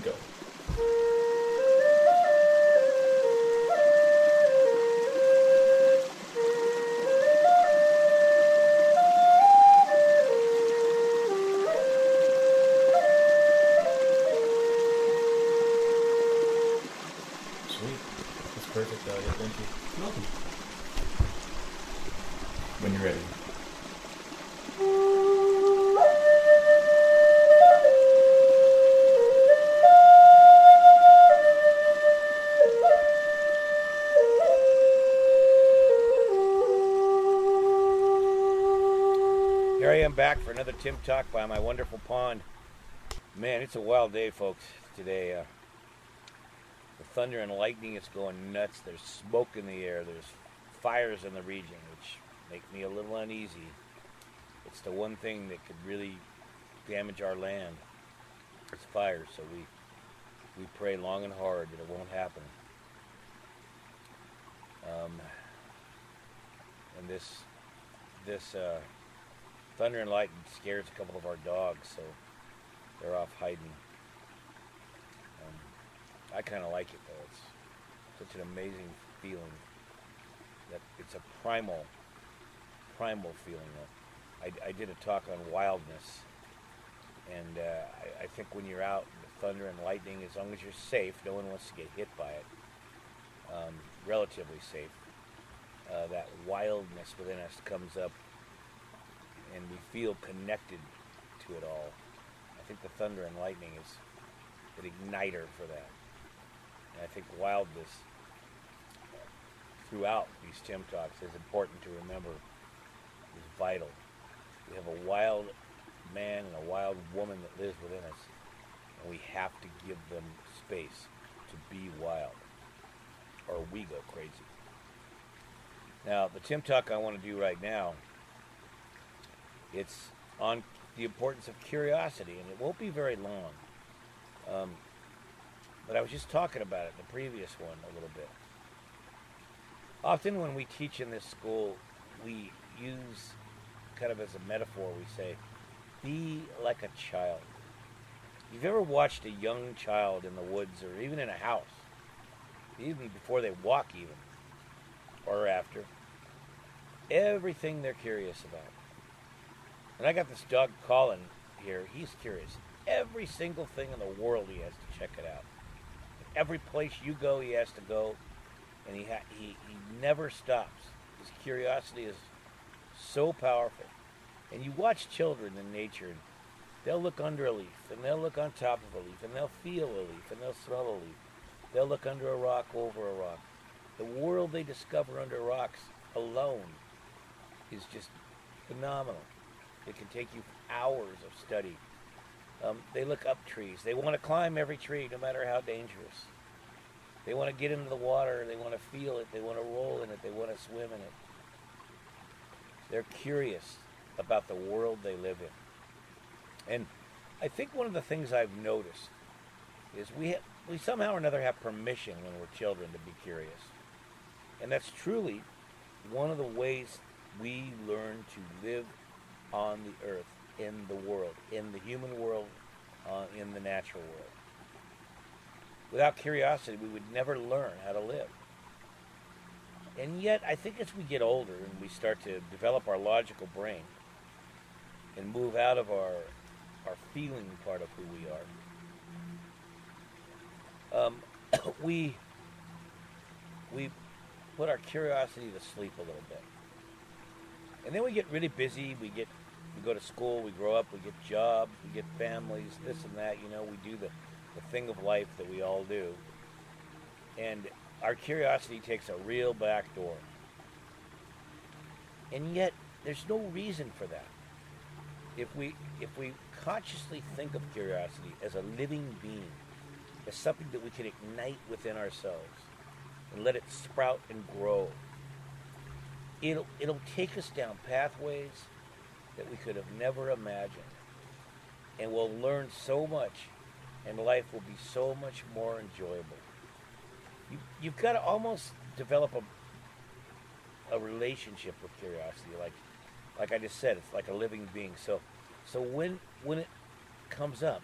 go. Back for another Tim Talk by my wonderful pond. Man, it's a wild day, folks, today. Uh, the thunder and lightning is going nuts. There's smoke in the air. There's fires in the region, which make me a little uneasy. It's the one thing that could really damage our land. It's fire, so we we pray long and hard that it won't happen. Um, and this this uh, thunder and lightning scares a couple of our dogs, so they're off hiding. Um, I kind of like it though. It's such an amazing feeling. That it's a primal, primal feeling. Though. I, I did a talk on wildness, and uh, I, I think when you're out, the thunder and lightning, as long as you're safe, no one wants to get hit by it. Um, relatively safe. Uh, that wildness within us comes up, and we feel connected to it all. I think the thunder and lightning is an igniter for that. And I think wildness throughout these Tim Talks is important to remember is vital. We have a wild man and a wild woman that lives within us, and we have to give them space to be wild, or we go crazy. Now, the Tim Talk I want to do right now, it's on the importance of curiosity, and it won't be very long. Um, but I was just talking about it in the previous one a little bit. Often when we teach in this school, we use kind of as a metaphor, we say, be like a child. You've ever watched a young child in the woods or even in a house, even before they walk, even, or after, everything they're curious about. And I got this dog Colin here, he's curious. Every single thing in the world, he has to check it out. Every place you go, he has to go, and he, ha- he, he never stops. His curiosity is so powerful. And you watch children in nature, and they'll look under a leaf, and they'll look on top of a leaf, and they'll feel a leaf, and they'll smell a leaf. They'll look under a rock, over a rock. The world they discover under rocks alone is just phenomenal. It can take you hours of study. Um, they look up trees. They want to climb every tree, no matter how dangerous. They want to get into the water. They want to feel it. They want to roll in it. They want to swim in it. They're curious about the world they live in. And I think one of the things I've noticed is we we somehow or another have permission when we're children to be curious, and that's truly one of the ways we learn to live on the earth, in the world, in the human world, uh, in the natural world. Without curiosity, we would never learn how to live. And yet, I think as we get older and we start to develop our logical brain and move out of our our feeling part of who we are, um, we we put our curiosity to sleep a little bit, and then we get really busy. We get we go to school, we grow up, we get jobs, we get families, this and that. You know, we do the the thing of life that we all do, and our curiosity takes a real back door. And yet, there's no reason for that. If we if we consciously think of curiosity as a living being, as something that we can ignite within ourselves and let it sprout and grow, it'll it'll take us down pathways that we could have never imagined. And we'll learn so much and life will be so much more enjoyable. You, you've got to almost develop a, a relationship with curiosity. Like, like I just said, it's like a living being. So, so when when it comes up,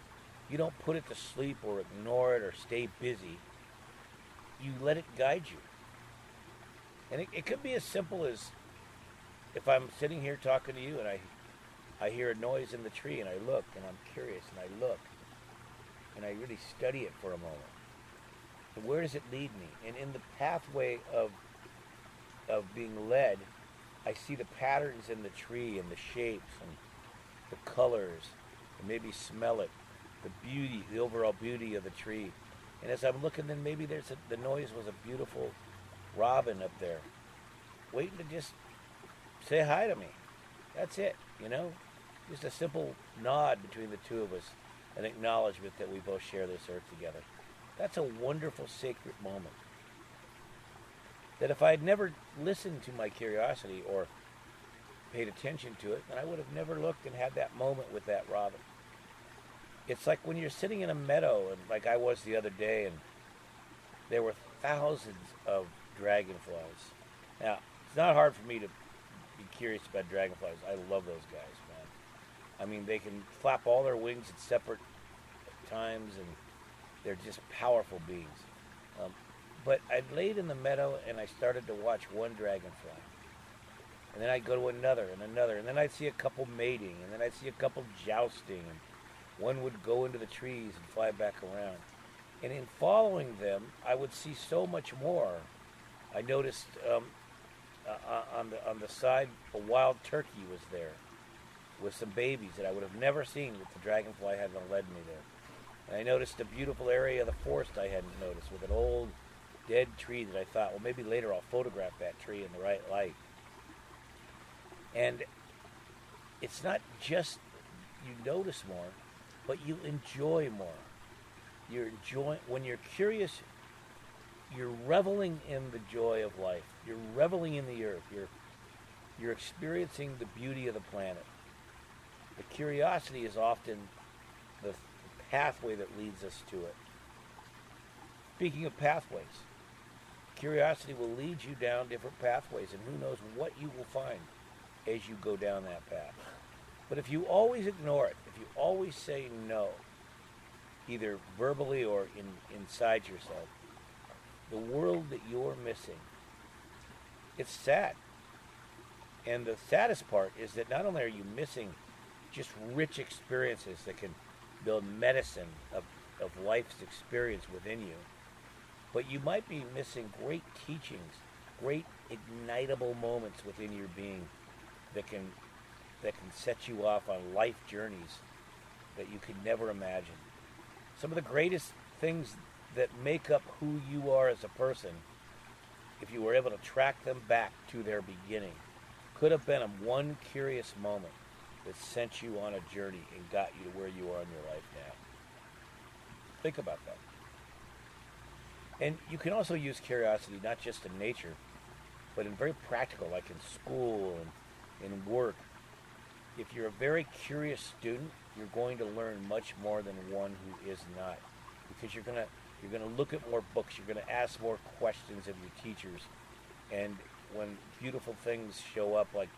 you don't put it to sleep or ignore it or stay busy. You let it guide you. And it, it could be as simple as if I'm sitting here talking to you and I, I hear a noise in the tree and I look and I'm curious and I look and I really study it for a moment. Where does it lead me? And in the pathway of, of being led, I see the patterns in the tree and the shapes and the colors and maybe smell it, the beauty, the overall beauty of the tree. And as I'm looking, then maybe there's a, the noise was a beautiful robin up there, waiting to just say hi to me. That's it, you know? Just a simple nod between the two of us, an acknowledgement that we both share this earth together. That's a wonderful, sacred moment. That if I had never listened to my curiosity or paid attention to it, then I would have never looked and had that moment with that robin. It's like when you're sitting in a meadow, and like I was the other day, and there were thousands of dragonflies. Now, it's not hard for me to be curious about dragonflies. I love those guys, man. I mean, they can flap all their wings at separate times, and they're just powerful beings. Um, but I laid in the meadow and I started to watch one dragonfly. And then I'd go to another and another, and then I'd see a couple mating, and then I'd see a couple jousting, and one would go into the trees and fly back around. And in following them, I would see so much more I noticed um, uh, on the on the side a wild turkey was there with some babies that I would have never seen if the dragonfly hadn't led me there. And I noticed a beautiful area of the forest I hadn't noticed with an old dead tree that I thought, well, maybe later I'll photograph that tree in the right light. And it's not just you notice more, but you enjoy more. You're enjoying when you're curious you're reveling in the joy of life. You're reveling in the earth. You're you're experiencing the beauty of the planet. The curiosity is often the pathway that leads us to it. Speaking of pathways, curiosity will lead you down different pathways, and who knows what you will find as you go down that path. But if you always ignore it, if you always say no, either verbally or in, inside yourself, the world that you're missing. It's sad. And the saddest part is that not only are you missing just rich experiences that can build medicine of, of life's experience within you, but you might be missing great teachings, great ignitable moments within your being that can that can set you off on life journeys that you could never imagine. Some of the greatest things that make up who you are as a person, if you were able to track them back to their beginning, could have been a one curious moment that sent you on a journey and got you to where you are in your life now. Think about that. And you can also use curiosity not just in nature, but in very practical, like in school and in work. If you're a very curious student, you're going to learn much more than one who is not, because you're going to you're going to look at more books. You're going to ask more questions of your teachers. And when beautiful things show up, like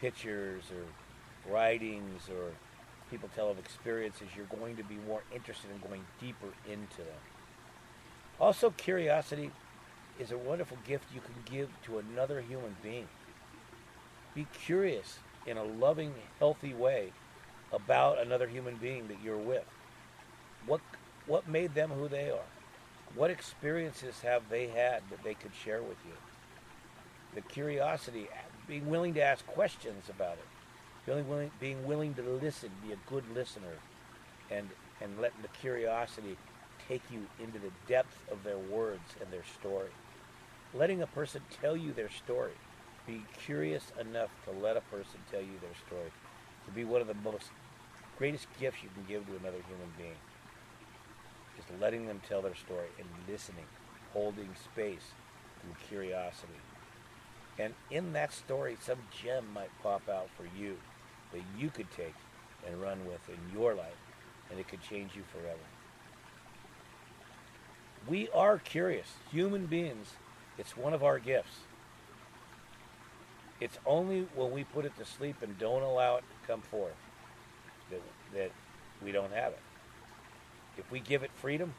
pictures or writings or people tell of experiences, you're going to be more interested in going deeper into them. Also, curiosity is a wonderful gift you can give to another human being. Be curious in a loving, healthy way about another human being that you're with. What what made them who they are? What experiences have they had that they could share with you? The curiosity, being willing to ask questions about it, being willing, being willing to listen, be a good listener, and, and letting the curiosity take you into the depth of their words and their story. Letting a person tell you their story. Be curious enough to let a person tell you their story. To be one of the most greatest gifts you can give to another human being letting them tell their story and listening, holding space through curiosity. And in that story, some gem might pop out for you that you could take and run with in your life, and it could change you forever. We are curious. Human beings, it's one of our gifts. It's only when we put it to sleep and don't allow it to come forth that, that we don't have it. If we give it freedom,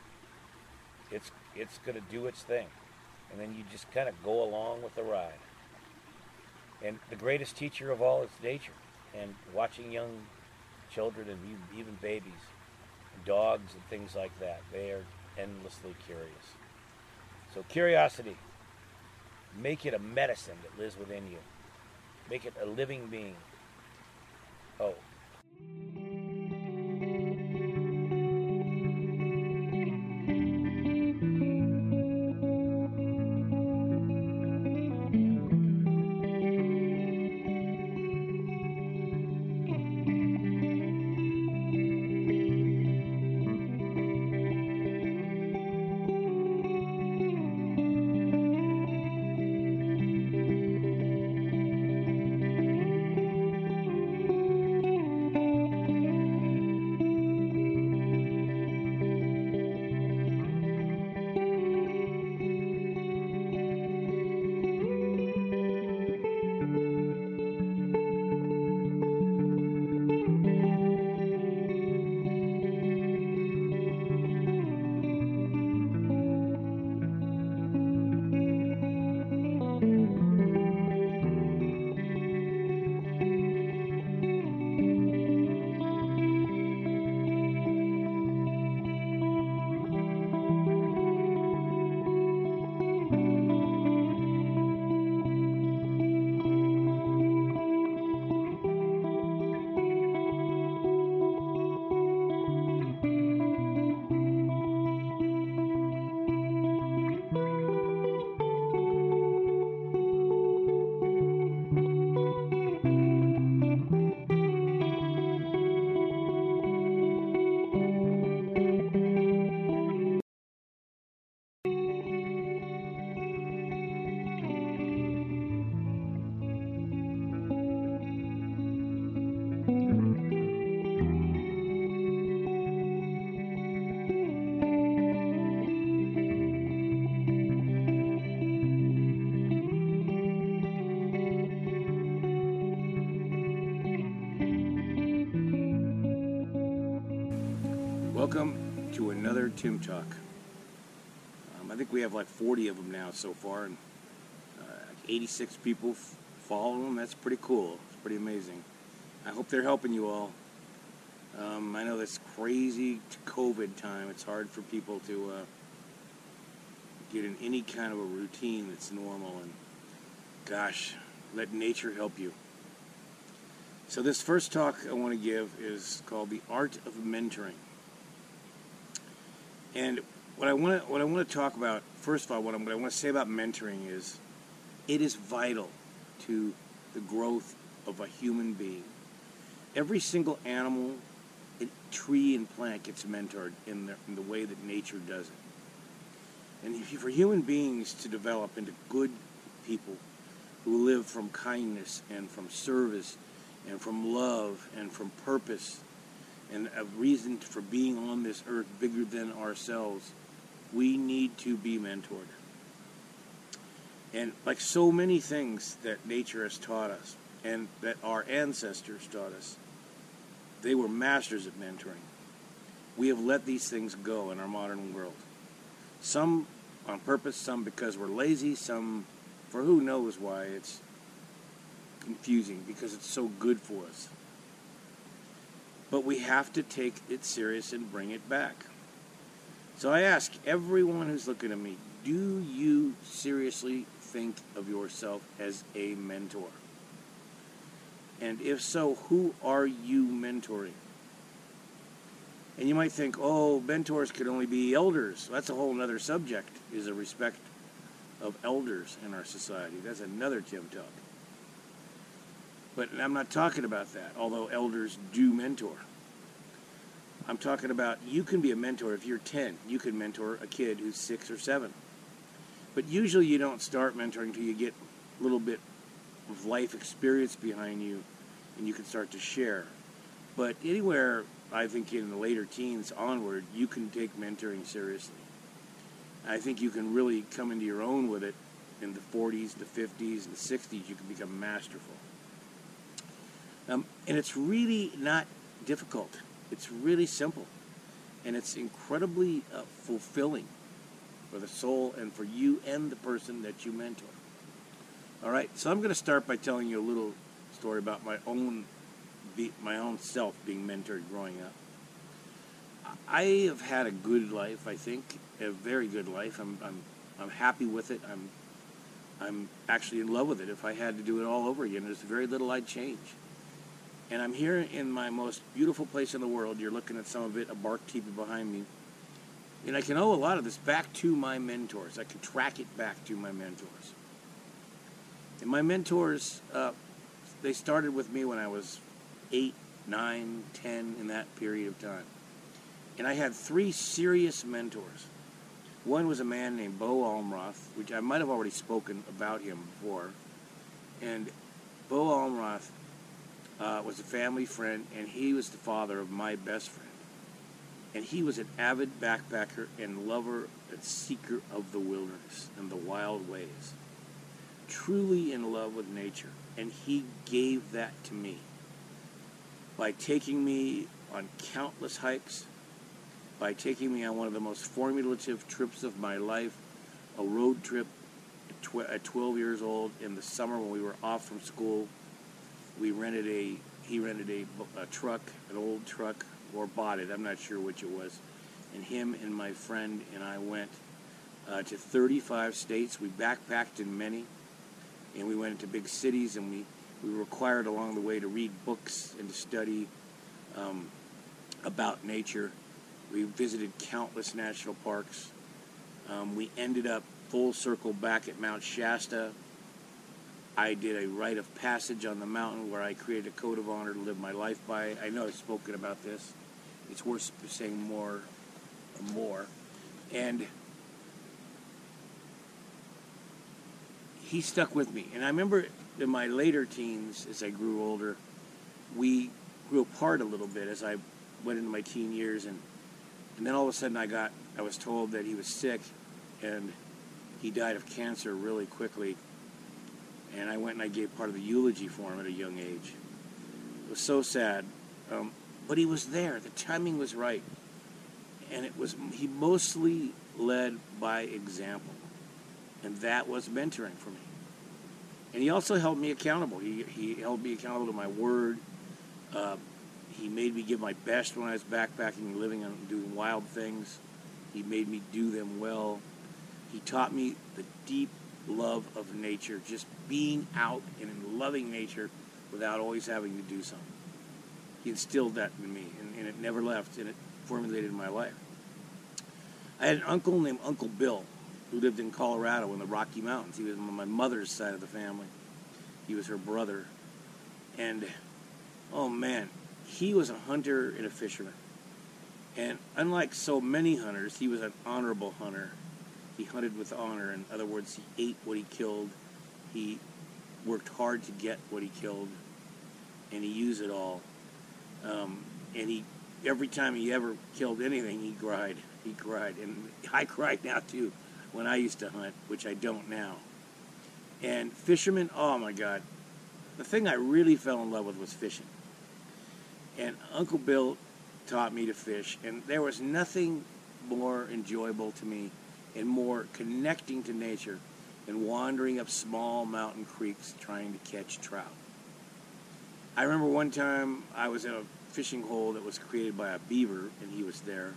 it's it's going to do its thing, and then you just kind of go along with the ride. And the greatest teacher of all is nature, and watching young children and even- babies, dogs and things like that, they are endlessly curious. So curiosity, make it a medicine that lives within you. Make it a living being. Oh, Welcome to another Tim Talk. Um, I think we have like 40 of them now so far, and uh, 86 people follow them. That's pretty cool. It's pretty amazing. I hope they're helping you all. Um, I know this crazy COVID time. It's hard for people to uh, get in any kind of a routine that's normal, and gosh, let nature help you. So this first talk I want to give is called "The Art of Mentoring." And what I want to what I want to talk about first of all, what, I'm, what I want to say about mentoring is, it is vital to the growth of a human being. Every single animal, tree, and plant gets mentored in the, in the way that nature does it. And you, for human beings to develop into good people who live from kindness and from service and from love and from purpose and a reason for being on this earth bigger than ourselves, we need to be mentored. And like so many things that nature has taught us and that our ancestors taught us, they were masters of mentoring. We have let these things go in our modern world. Some on purpose, some because we're lazy, some for who knows why. It's confusing because it's so good for us. But we have to take it serious and bring it back. So I ask everyone who's looking at me do you seriously think of yourself as a mentor? And if so, who are you mentoring? And you might think, oh, mentors could only be elders. That's a whole other subject, is a respect of elders in our society. That's another Tim Talk. But I'm not talking about that, although elders do mentor. I'm talking about you can be a mentor if you're 10. You can mentor a kid who's six or seven. But usually you don't start mentoring until you get a little bit of life experience behind you and you can start to share. But anywhere, I think in the later teens onward, you can take mentoring seriously. I think you can really come into your own with it in the 40s, the 50s, and the 60s. You can become masterful. Um, and it's really not difficult. It's really simple. and it's incredibly uh, fulfilling for the soul and for you and the person that you mentor. All right, so I'm going to start by telling you a little story about my own my own self being mentored growing up. I have had a good life, I think, a very good life. I'm I'm I'm happy with it. I'm I'm actually in love with it. If I had to do it all over again, there's very little I'd change. And I'm here in my most beautiful place in the world. You're looking at some of it, a bark teepee behind me. And I can owe a lot of this back to my mentors. I can track it back to my mentors. And my mentors, uh, they started with me when I was eight, nine, ten, in that period of time. And I had three serious mentors. One was a man named Bo Almroth, which I might have already spoken about him before. And Bo Almroth uh, was a family friend, and he was the father of my best friend. And he was an avid backpacker and lover and seeker of the wilderness and the wild ways. Truly in love with nature. And he gave that to me by taking me on countless hikes, by taking me on one of the most formulative trips of my life, a road trip at, at 12 years old in the summer when we were off from school. We rented a, he rented a, a truck, an old truck, or bought it, I'm not sure which it was. And him and my friend and I went uh, to 35 states. We backpacked in many, and we went into big cities, and we, we were required along the way to read books and to study um, about nature. We visited countless national parks. Um, we ended up full circle back at Mount Shasta. I did a rite of passage on the mountain where I created a code of honor to live my life by. I know I've spoken about this. It's worth saying more, more, and he stuck with me. And I remember in my later teens, as I grew older, we grew apart a little bit as I went into my teen years, and and then all of a sudden I got I was told that he was sick, and he died of cancer really quickly. And I went and I gave part of the eulogy for him at a young age. It was so sad, um, but he was there. The timing was right, and it was he mostly led by example, and that was mentoring for me. And he also held me accountable. He, he held me accountable to my word. Uh, he made me give my best when I was backpacking, and living and doing wild things. He made me do them well. He taught me the deep love of nature, just being out and loving nature without always having to do something. He instilled that in me, and, and it never left, and it formulated my life. I had an uncle named Uncle Bill who lived in Colorado in the Rocky Mountains. He was on my mother's side of the family. He was her brother. And, oh man, he was a hunter and a fisherman. And unlike so many hunters, he was an honorable hunter. He hunted with honor. In other words, he ate what he killed. He worked hard to get what he killed, and he used it all. Um, and he, every time he ever killed anything, he cried. He cried, and I cried now too when I used to hunt, which I don't now. And fishermen, oh my God, the thing I really fell in love with was fishing. And Uncle Bill taught me to fish, and there was nothing more enjoyable to me and more connecting to nature than wandering up small mountain creeks trying to catch trout. I remember one time I was in a fishing hole that was created by a beaver, and he was there,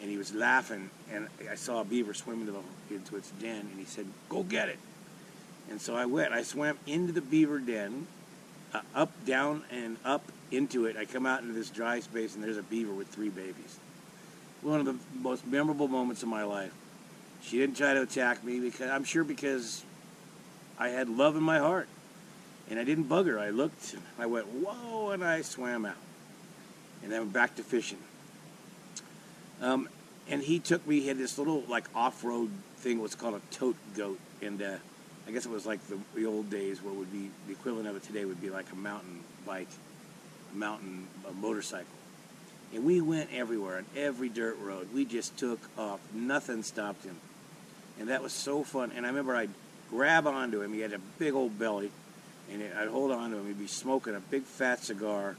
and he was laughing, and I saw a beaver swim into, the, into its den, and he said, "Go get it." And so I went. I swam into the beaver den, uh, up, down, and up into it. I come out into this dry space, and there's a beaver with three babies. One of the most memorable moments of my life. She didn't try to attack me because I'm sure because I had love in my heart, and I didn't bug her. I looked, I went whoa, and I swam out, and then went back to fishing. Um, and he took me. He had this little like off-road thing. What's called a Tote Gote, and uh, I guess it was like the, the old days. What would be the equivalent of it today would be like a mountain bike, a mountain a motorcycle. And we went everywhere on every dirt road. We just took off. Nothing stopped him, and that was so fun. And I remember I'd grab onto him. He had a big old belly, and I'd hold on to him. He'd be smoking a big fat cigar.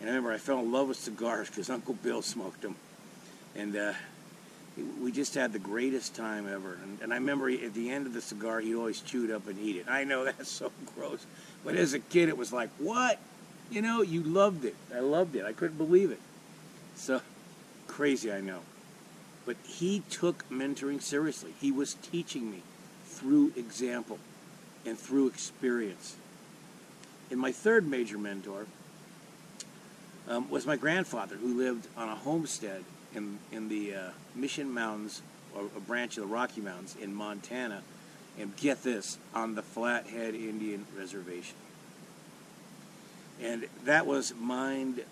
And I remember I fell in love with cigars because Uncle Bill smoked them and uh, we just had the greatest time ever. And, and I remember at the end of the cigar, he'd always chew it up and eat it. I know that's so gross, but as a kid, it was like, what? You know, you loved it. I loved it. I couldn't believe it. So crazy, I know. But he took mentoring seriously. He was teaching me through example and through experience. And my third major mentor um, was my grandfather, who lived on a homestead in, in the uh, Mission Mountains, or a branch of the Rocky Mountains in Montana. And get this, on the Flathead Indian Reservation. And that was mind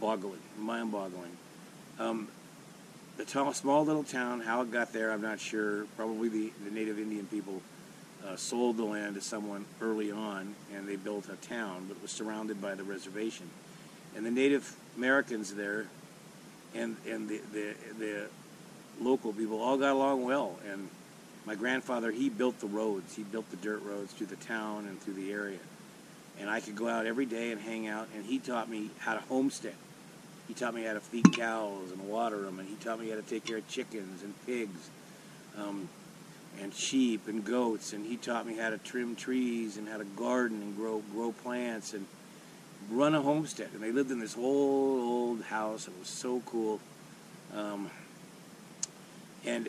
boggling, mind boggling. Um, the small little town, how it got there, I'm not sure. Probably the, the native Indian people uh, sold the land to someone early on and they built a town, but it was surrounded by the reservation. And the Native Americans there and, and the, the, the local people all got along well. And my grandfather, he built the roads, he built the dirt roads through the town and through the area. And I could go out every day and hang out, and he taught me how to homestead. He taught me how to feed cows and water them, and he taught me how to take care of chickens and pigs. Um, and sheep and goats, and he taught me how to trim trees and how to garden and grow grow plants and run a homestead. And they lived in this old old house. It was so cool. Um, and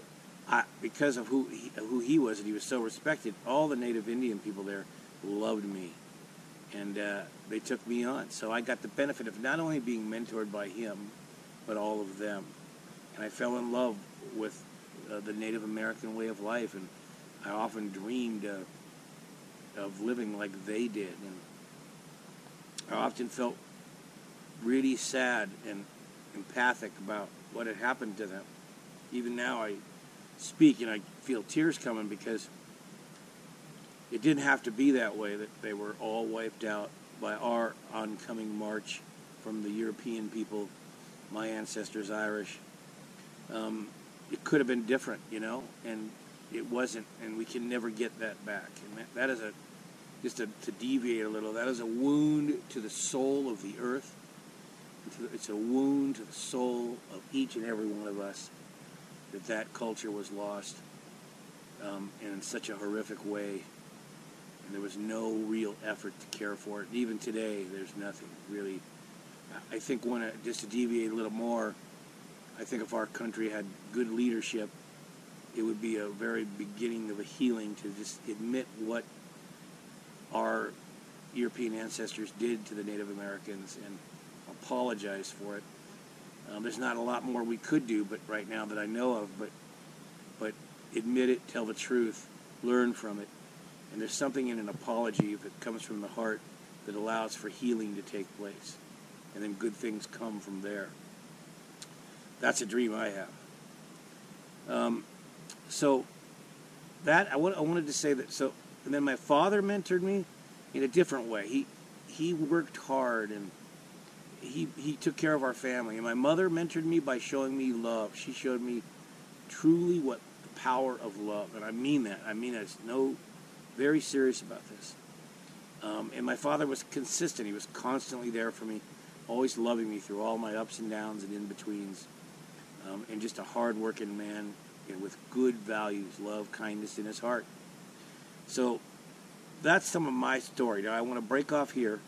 I, because of who he, who he was and he was so respected, all the native Indian people there loved me, and uh, they took me on. So I got the benefit of not only being mentored by him, but all of them, and I fell in love with uh, the Native American way of life, and I often dreamed uh, of living like they did, and I often felt really sad and empathic about what had happened to them. Even now, I speak and I feel tears coming because it didn't have to be that way. That they were all wiped out by our oncoming march from the European people, my ancestors Irish. Um, it could have been different, you know, and it wasn't, and we can never get that back. And that, is a, just to, to deviate a little, that is a wound to the soul of the earth. It's a wound to the soul of each and every one of us that that culture was lost um, in such a horrific way. And there was no real effort to care for it. And even today, there's nothing really. I think when just to deviate a little more, I think if our country had good leadership, it would be a very beginning of a healing to just admit what our European ancestors did to the Native Americans and apologize for it. Um, there's not a lot more we could do, but right now that I know of, but but admit it, tell the truth, learn from it, and there's something in an apology if it comes from the heart that allows for healing to take place, and then good things come from there. That's a dream I have. Um, so that I, w- I wanted to say that. So and then my father mentored me in a different way. He he worked hard and he he took care of our family. And my mother mentored me by showing me love. She showed me truly what the power of love, and I mean that. I mean it's no very serious about this. Um, and my father was consistent. He was constantly there for me, always loving me through all my ups and downs and in betweens um, and just a hard-working man and with good values, love, kindness in his heart. So that's some of my story. Now I want to break off here,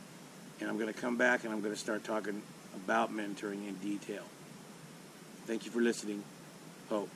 and I'm going to come back and I'm going to start talking about mentoring in detail. Thank you for listening. Hope.